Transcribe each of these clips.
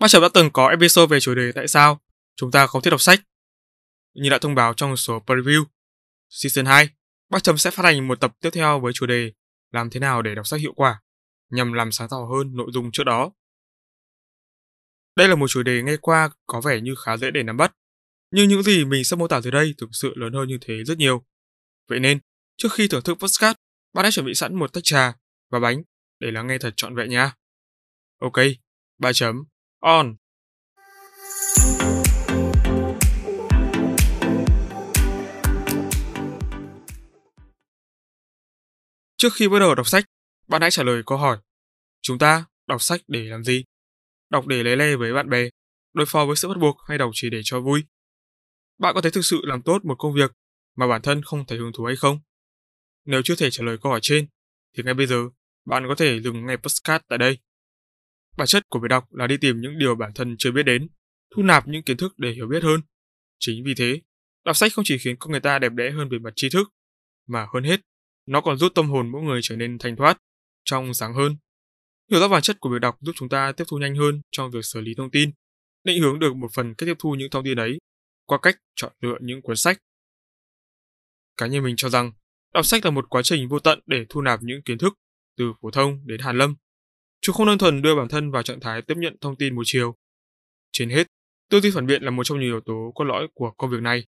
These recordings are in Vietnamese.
bác chấm đã từng có episode về chủ đề tại sao chúng ta không thích đọc sách. Như đã thông báo trong số preview, season 2, Bác Trầm sẽ phát hành một tập tiếp theo với chủ đề làm thế nào để đọc sách hiệu quả, nhằm làm sáng tỏ hơn nội dung trước đó. Đây là một chủ đề nghe qua có vẻ như khá dễ để nắm bắt, nhưng những gì mình sẽ mô tả dưới đây thực sự lớn hơn như thế rất nhiều. Vậy nên, trước khi thưởng thức podcast, bạn hãy chuẩn bị sẵn một tách trà và bánh để lắng nghe thật trọn vẹn nha. Ok, 3 chấm, on. Trước khi bắt đầu đọc sách, bạn hãy trả lời câu hỏi. Chúng ta đọc sách để làm gì? Đọc để lấy lê với bạn bè, đối phó với sự bắt buộc hay đọc chỉ để cho vui? Bạn có thể thực sự làm tốt một công việc mà bản thân không thể hứng thú hay không? Nếu chưa thể trả lời câu hỏi trên, thì ngay bây giờ bạn có thể dừng nghe podcast tại đây. Bản chất của việc đọc là đi tìm những điều bản thân chưa biết đến, thu nạp những kiến thức để hiểu biết hơn. Chính vì thế, đọc sách không chỉ khiến con người ta đẹp đẽ hơn về mặt tri thức, mà hơn hết, nó còn giúp tâm hồn mỗi người trở nên thanh thoát, trong sáng hơn. Hiểu rõ bản chất của việc đọc giúp chúng ta tiếp thu nhanh hơn trong việc xử lý thông tin, định hướng được một phần cách tiếp thu những thông tin ấy qua cách chọn lựa những cuốn sách. Cá nhân mình cho rằng, đọc sách là một quá trình vô tận để thu nạp những kiến thức từ phổ thông đến hàn lâm. Chúng không đơn thuần đưa bản thân vào trạng thái tiếp nhận thông tin một chiều. Trên hết, tư duy phản biện là một trong nhiều yếu tố cốt lõi của công việc này.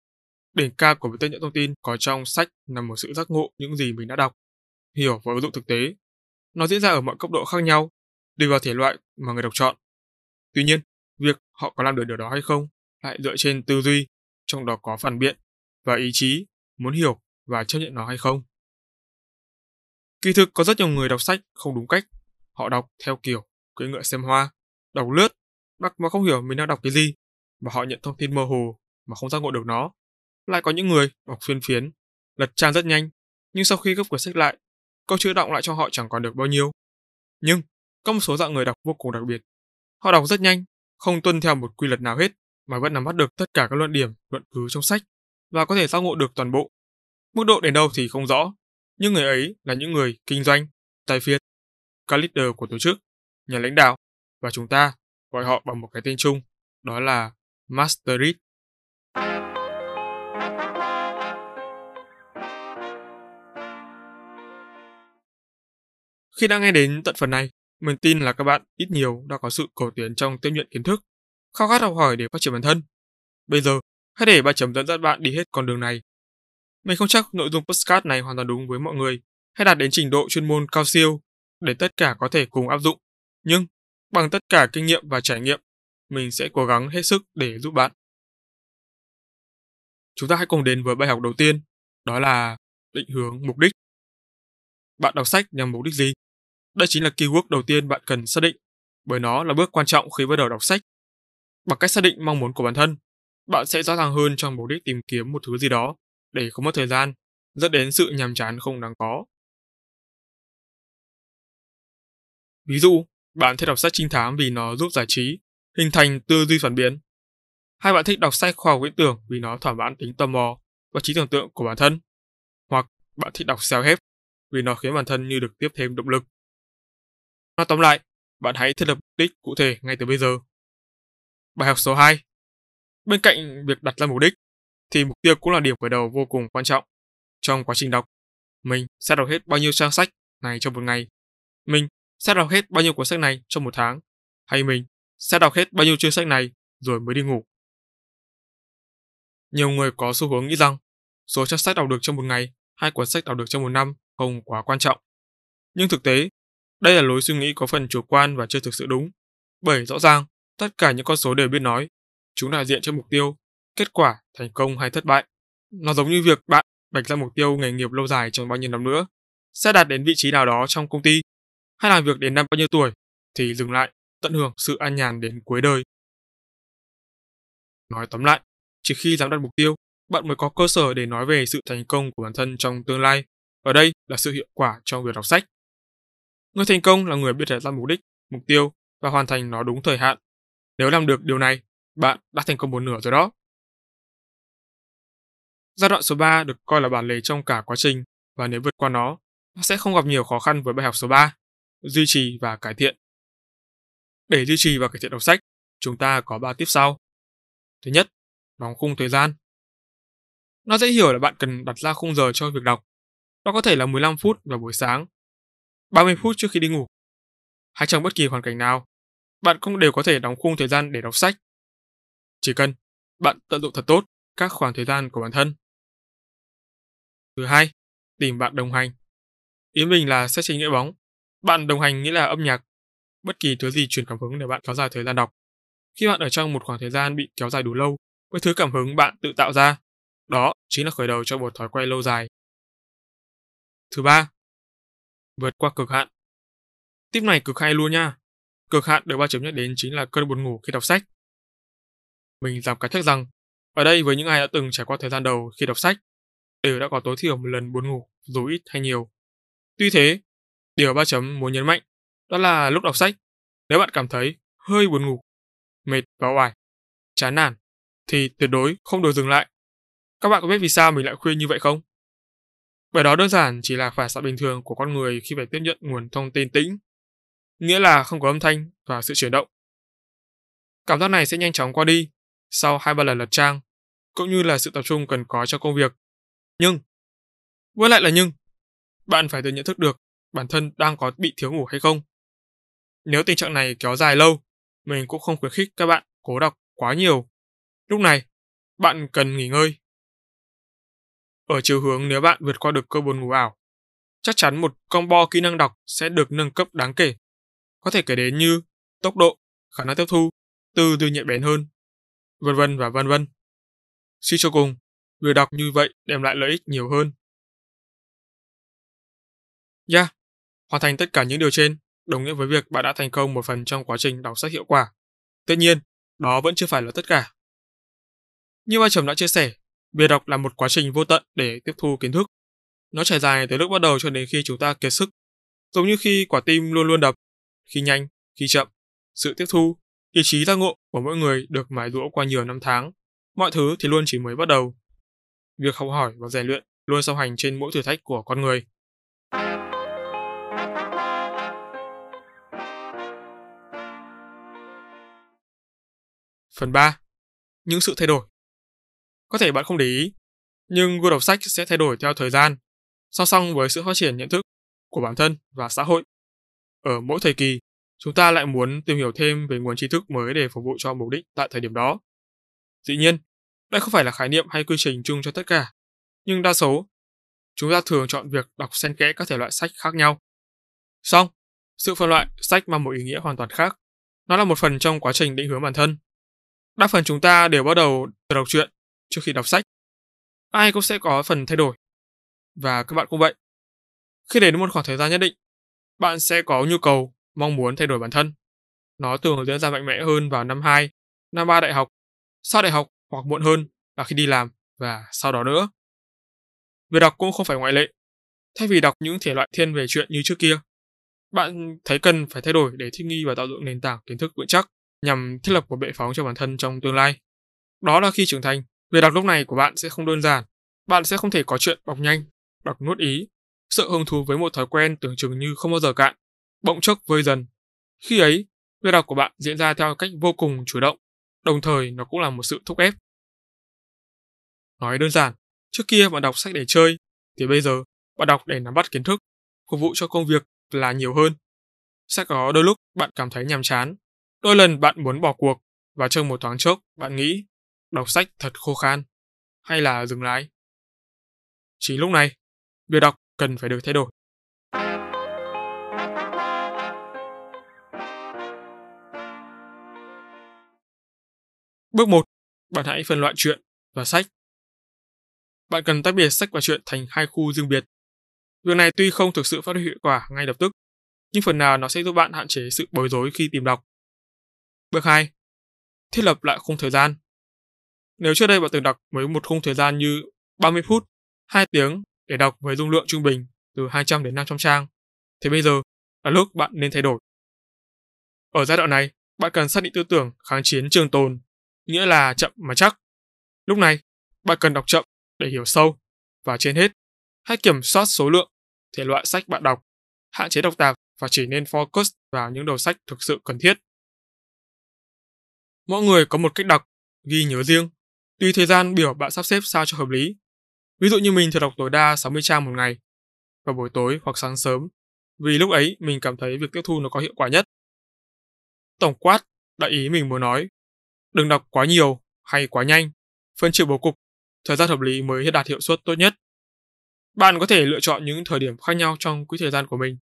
Đỉnh cao của việc tiếp nhận thông tin có trong sách nằm ở sự giác ngộ những gì mình đã đọc, hiểu và ứng dụng thực tế. Nó diễn ra ở mọi cấp độ khác nhau, tùy vào thể loại mà người đọc chọn. Tuy nhiên, việc họ có làm được điều đó hay không lại dựa trên tư duy, trong đó có phản biện và ý chí muốn hiểu và chấp nhận nó hay không. Kỳ thực có rất nhiều người đọc sách không đúng cách. Họ đọc theo kiểu cưỡi ngựa xem hoa, đọc lướt, đọc mà không hiểu mình đang đọc cái gì, và họ nhận thông tin mơ hồ mà không giác ngộ được nó. Lại có những người đọc phiên phiến, lật trang rất nhanh, nhưng sau khi gấp cuốn sách lại, câu chữ động lại cho họ chẳng còn được bao nhiêu. Nhưng có một số dạng người đọc vô cùng đặc biệt. Họ đọc rất nhanh, không tuân theo một quy luật nào hết, mà vẫn nắm bắt được tất cả các luận điểm, luận cứ trong sách và có thể giác ngộ được toàn bộ. Mức độ đến đâu thì không rõ, nhưng người ấy là những người kinh doanh, tài phiệt, các leader của tổ chức, nhà lãnh đạo và chúng ta gọi họ bằng một cái tên chung, đó là Masterit. Khi đã nghe đến tận phần này, mình tin là các bạn ít nhiều đã có sự cầu tiến trong tiếp nhận kiến thức, khao khát học hỏi để phát triển bản thân. Bây giờ, hãy để ba chấm dẫn dắt bạn đi hết con đường này. Mình không chắc nội dung postcard này hoàn toàn đúng với mọi người, hay đạt đến trình độ chuyên môn cao siêu để tất cả có thể cùng áp dụng. Nhưng, bằng tất cả kinh nghiệm và trải nghiệm, mình sẽ cố gắng hết sức để giúp bạn. Chúng ta hãy cùng đến với bài học đầu tiên, đó là định hướng mục đích. Bạn đọc sách nhằm mục đích gì? Đây chính là keyword đầu tiên bạn cần xác định, bởi nó là bước quan trọng khi bắt đầu đọc sách. Bằng cách xác định mong muốn của bản thân, bạn sẽ rõ ràng hơn trong mục đích tìm kiếm một thứ gì đó để không mất thời gian, dẫn đến sự nhàm chán không đáng có. Ví dụ, bạn thích đọc sách trinh thám vì nó giúp giải trí, hình thành tư duy phản biện. Hay bạn thích đọc sách khoa học viễn tưởng vì nó thỏa mãn tính tò mò và trí tưởng tượng của bản thân. Hoặc bạn thích đọc self-help vì nó khiến bản thân như được tiếp thêm động lực. Nói tóm lại, bạn hãy thiết lập mục đích cụ thể ngay từ bây giờ. Bài học số 2 Bên cạnh việc đặt ra mục đích, thì mục tiêu cũng là điểm khởi đầu vô cùng quan trọng. Trong quá trình đọc, mình sẽ đọc hết bao nhiêu trang sách này trong một ngày. Mình sẽ đọc hết bao nhiêu cuốn sách này trong một tháng. Hay mình sẽ đọc hết bao nhiêu chương sách này rồi mới đi ngủ. Nhiều người có xu hướng nghĩ rằng số trang sách đọc được trong một ngày hay cuốn sách đọc được trong một năm không quá quan trọng. Nhưng thực tế, đây là lối suy nghĩ có phần chủ quan và chưa thực sự đúng. Bởi rõ ràng, tất cả những con số đều biết nói, chúng đại diện cho mục tiêu, kết quả, thành công hay thất bại. Nó giống như việc bạn vạch ra mục tiêu nghề nghiệp lâu dài trong bao nhiêu năm nữa, sẽ đạt đến vị trí nào đó trong công ty, hay làm việc đến năm bao nhiêu tuổi, thì dừng lại, tận hưởng sự an nhàn đến cuối đời, Nói tóm lại, chỉ khi dám đặt mục tiêu, bạn mới có cơ sở để nói về sự thành công của bản thân trong tương lai. Ở đây là sự hiệu quả trong việc đọc sách. Người thành công là người biết đặt ra mục đích, mục tiêu và hoàn thành nó đúng thời hạn. Nếu làm được điều này, bạn đã thành công một nửa rồi đó. Giai đoạn số 3 được coi là bản lề trong cả quá trình và nếu vượt qua nó, nó sẽ không gặp nhiều khó khăn với bài học số 3, duy trì và cải thiện. Để duy trì và cải thiện đọc sách, chúng ta có 3 tiếp sau. Thứ nhất, đóng khung thời gian. Nó dễ hiểu là bạn cần đặt ra khung giờ cho việc đọc. đó có thể là 15 phút vào buổi sáng, 30 phút trước khi đi ngủ. Hay trong bất kỳ hoàn cảnh nào, bạn cũng đều có thể đóng khung thời gian để đọc sách. Chỉ cần bạn tận dụng thật tốt các khoảng thời gian của bản thân. Thứ hai, tìm bạn đồng hành. Ý mình là sẽ trình nghĩa bóng. Bạn đồng hành nghĩa là âm nhạc, bất kỳ thứ gì truyền cảm hứng để bạn kéo dài thời gian đọc. Khi bạn ở trong một khoảng thời gian bị kéo dài đủ lâu với thứ cảm hứng bạn tự tạo ra, đó chính là khởi đầu cho một thói quen lâu dài. Thứ ba, vượt qua cực hạn. Tip này cực hay luôn nha. Cực hạn được ba chấm nhắc đến chính là cơn buồn ngủ khi đọc sách. Mình dám cái chắc rằng, ở đây với những ai đã từng trải qua thời gian đầu khi đọc sách, đều đã có tối thiểu một lần buồn ngủ, dù ít hay nhiều. Tuy thế, điều ba chấm muốn nhấn mạnh đó là lúc đọc sách, nếu bạn cảm thấy hơi buồn ngủ, mệt và oải, chán nản, thì tuyệt đối không được dừng lại. Các bạn có biết vì sao mình lại khuyên như vậy không? Bởi đó đơn giản chỉ là phản xạ bình thường của con người khi phải tiếp nhận nguồn thông tin tĩnh, nghĩa là không có âm thanh và sự chuyển động. Cảm giác này sẽ nhanh chóng qua đi sau hai ba lần lật trang, cũng như là sự tập trung cần có cho công việc. Nhưng, với lại là nhưng, bạn phải tự nhận thức được bản thân đang có bị thiếu ngủ hay không. Nếu tình trạng này kéo dài lâu, mình cũng không khuyến khích các bạn cố đọc quá nhiều. Lúc này, bạn cần nghỉ ngơi. Ở chiều hướng nếu bạn vượt qua được cơn buồn ngủ ảo, chắc chắn một combo kỹ năng đọc sẽ được nâng cấp đáng kể. Có thể kể đến như tốc độ, khả năng tiếp thu, tư duy nhạy bén hơn, vân vân và vân vân. Suy cho cùng, việc đọc như vậy đem lại lợi ích nhiều hơn. Yeah, hoàn thành tất cả những điều trên đồng nghĩa với việc bạn đã thành công một phần trong quá trình đọc sách hiệu quả. Tuy nhiên, đó vẫn chưa phải là tất cả. Như ba chồng đã chia sẻ, việc đọc là một quá trình vô tận để tiếp thu kiến thức. Nó trải dài từ lúc bắt đầu cho đến khi chúng ta kiệt sức. Giống như khi quả tim luôn luôn đập, khi nhanh, khi chậm, sự tiếp thu, ý chí giác ngộ của mỗi người được mài dũa qua nhiều năm tháng. Mọi thứ thì luôn chỉ mới bắt đầu. Việc học hỏi và rèn luyện luôn song hành trên mỗi thử thách của con người. Phần 3. Những sự thay đổi Có thể bạn không để ý, nhưng gu đọc sách sẽ thay đổi theo thời gian, song song với sự phát triển nhận thức của bản thân và xã hội. Ở mỗi thời kỳ, chúng ta lại muốn tìm hiểu thêm về nguồn tri thức mới để phục vụ cho mục đích tại thời điểm đó. Dĩ nhiên, đây không phải là khái niệm hay quy trình chung cho tất cả, nhưng đa số, chúng ta thường chọn việc đọc xen kẽ các thể loại sách khác nhau. Xong, sự phân loại sách mang một ý nghĩa hoàn toàn khác. Nó là một phần trong quá trình định hướng bản thân Đa phần chúng ta đều bắt đầu từ đọc truyện trước khi đọc sách. Ai cũng sẽ có phần thay đổi. Và các bạn cũng vậy. Khi đến một khoảng thời gian nhất định, bạn sẽ có nhu cầu, mong muốn thay đổi bản thân. Nó thường diễn ra mạnh mẽ hơn vào năm 2, năm 3 đại học, sau đại học hoặc muộn hơn là khi đi làm và sau đó nữa. Việc đọc cũng không phải ngoại lệ. Thay vì đọc những thể loại thiên về chuyện như trước kia, bạn thấy cần phải thay đổi để thích nghi và tạo dựng nền tảng kiến thức vững chắc nhằm thiết lập một bệ phóng cho bản thân trong tương lai. Đó là khi trưởng thành, việc đọc lúc này của bạn sẽ không đơn giản. Bạn sẽ không thể có chuyện đọc nhanh, đọc nuốt ý, sợ hứng thú với một thói quen tưởng chừng như không bao giờ cạn, bỗng chốc vơi dần. Khi ấy, việc đọc của bạn diễn ra theo cách vô cùng chủ động, đồng thời nó cũng là một sự thúc ép. Nói đơn giản, trước kia bạn đọc sách để chơi, thì bây giờ bạn đọc để nắm bắt kiến thức, phục vụ cho công việc là nhiều hơn. Sẽ có đôi lúc bạn cảm thấy nhàm chán Đôi lần bạn muốn bỏ cuộc và trong một thoáng chốc bạn nghĩ đọc sách thật khô khan hay là dừng lại. Chỉ lúc này, việc đọc cần phải được thay đổi. Bước 1. Bạn hãy phân loại truyện và sách. Bạn cần tách biệt sách và truyện thành hai khu riêng biệt. Việc này tuy không thực sự phát huy hiệu quả ngay lập tức, nhưng phần nào nó sẽ giúp bạn hạn chế sự bối rối khi tìm đọc. Bước 2. Thiết lập lại khung thời gian. Nếu trước đây bạn từng đọc với một khung thời gian như 30 phút, 2 tiếng để đọc với dung lượng trung bình từ 200 đến 500 trang, thì bây giờ là lúc bạn nên thay đổi. Ở giai đoạn này, bạn cần xác định tư tưởng kháng chiến trường tồn, nghĩa là chậm mà chắc. Lúc này, bạn cần đọc chậm để hiểu sâu, và trên hết, hãy kiểm soát số lượng, thể loại sách bạn đọc, hạn chế đọc tạp và chỉ nên focus vào những đầu sách thực sự cần thiết. Mỗi người có một cách đọc, ghi nhớ riêng, tùy thời gian biểu bạn sắp xếp sao cho hợp lý. Ví dụ như mình thường đọc tối đa 60 trang một ngày, vào buổi tối hoặc sáng sớm, vì lúc ấy mình cảm thấy việc tiếp thu nó có hiệu quả nhất. Tổng quát, đại ý mình muốn nói, đừng đọc quá nhiều hay quá nhanh, phân chia bố cục, thời gian hợp lý mới đạt hiệu suất tốt nhất. Bạn có thể lựa chọn những thời điểm khác nhau trong quỹ thời gian của mình,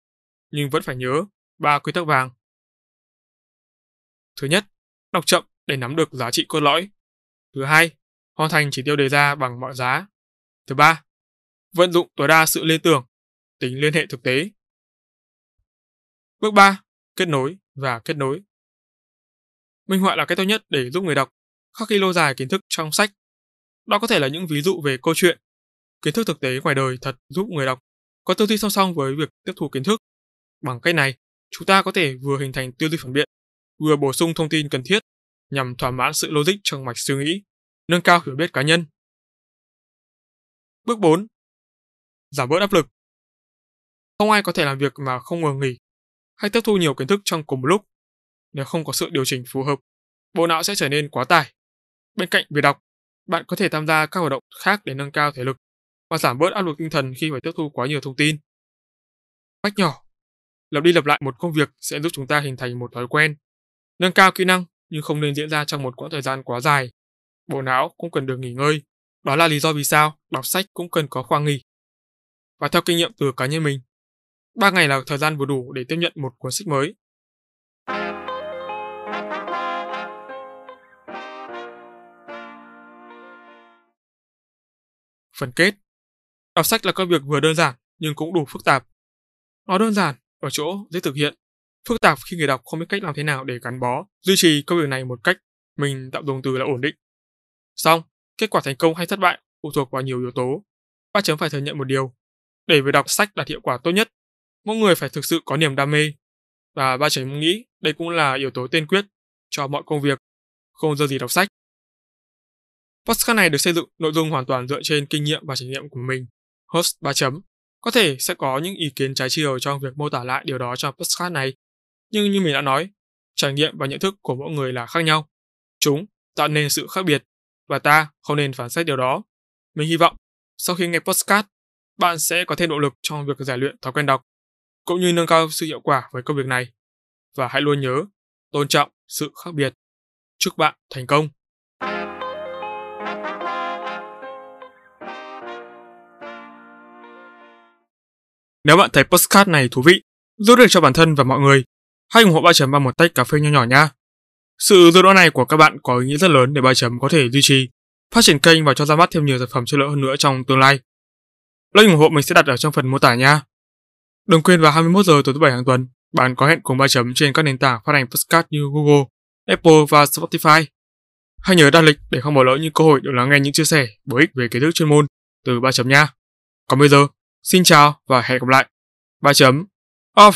nhưng vẫn phải nhớ ba quy tắc vàng. Thứ nhất, đọc chậm để nắm được giá trị cốt lõi. Thứ hai, hoàn thành chỉ tiêu đề ra bằng mọi giá. Thứ ba, vận dụng tối đa sự liên tưởng, tính liên hệ thực tế. Bước 3. Kết nối và kết nối. Minh họa là cách tốt nhất để giúp người đọc khắc ghi lâu dài kiến thức trong sách. Đó có thể là những ví dụ về câu chuyện, kiến thức thực tế ngoài đời thật giúp người đọc có tư duy song song với việc tiếp thu kiến thức. Bằng cách này, chúng ta có thể vừa hình thành tư duy phản biện, vừa bổ sung thông tin cần thiết nhằm thỏa mãn sự logic trong mạch suy nghĩ, nâng cao hiểu biết cá nhân. Bước 4. Giảm bớt áp lực. Không ai có thể làm việc mà không ngừng nghỉ hay tiếp thu nhiều kiến thức trong cùng một lúc. Nếu không có sự điều chỉnh phù hợp, bộ não sẽ trở nên quá tải. Bên cạnh việc đọc, bạn có thể tham gia các hoạt động khác để nâng cao thể lực và giảm bớt áp lực tinh thần khi phải tiếp thu quá nhiều thông tin. Cách nhỏ, lặp đi lặp lại một công việc sẽ giúp chúng ta hình thành một thói quen, nâng cao kỹ năng nhưng không nên diễn ra trong một quãng thời gian quá dài. Bộ não cũng cần được nghỉ ngơi. Đó là lý do vì sao đọc sách cũng cần có khoang nghỉ. Và theo kinh nghiệm từ cá nhân mình, 3 ngày là thời gian vừa đủ để tiếp nhận một cuốn sách mới. Phần kết Đọc sách là công việc vừa đơn giản nhưng cũng đủ phức tạp. Nó đơn giản ở chỗ dễ thực hiện, phức tạp khi người đọc không biết cách làm thế nào để gắn bó, duy trì công việc này một cách mình tạo dùng từ là ổn định. Xong, kết quả thành công hay thất bại phụ thuộc vào nhiều yếu tố. Ba chấm phải thừa nhận một điều, để việc đọc sách đạt hiệu quả tốt nhất, mỗi người phải thực sự có niềm đam mê. Và ba chấm nghĩ đây cũng là yếu tố tiên quyết cho mọi công việc, không giờ gì đọc sách. Podcast này được xây dựng nội dung hoàn toàn dựa trên kinh nghiệm và trải nghiệm của mình. Host 3 chấm có thể sẽ có những ý kiến trái chiều trong việc mô tả lại điều đó trong podcast này. Nhưng như mình đã nói, trải nghiệm và nhận thức của mỗi người là khác nhau. Chúng tạo nên sự khác biệt và ta không nên phán xét điều đó. Mình hy vọng sau khi nghe podcast, bạn sẽ có thêm động lực trong việc rèn luyện thói quen đọc, cũng như nâng cao sự hiệu quả với công việc này. Và hãy luôn nhớ, tôn trọng sự khác biệt. Chúc bạn thành công! Nếu bạn thấy postcard này thú vị, giúp được cho bản thân và mọi người, hãy ủng hộ ba chấm bằng một tách cà phê nho nhỏ nha. Sự giúp đỡ này của các bạn có ý nghĩa rất lớn để ba chấm có thể duy trì, phát triển kênh và cho ra mắt thêm nhiều sản phẩm chất lượng hơn nữa trong tương lai. Link ủng hộ mình sẽ đặt ở trong phần mô tả nha. Đừng quên vào 21 giờ tối thứ bảy hàng tuần, bạn có hẹn cùng ba chấm trên các nền tảng phát hành podcast như Google, Apple và Spotify. Hãy nhớ đặt lịch để không bỏ lỡ những cơ hội được lắng nghe những chia sẻ bổ ích về kiến thức chuyên môn từ ba chấm nha. Còn bây giờ, Xin chào và hẹn gặp lại. ba chấm off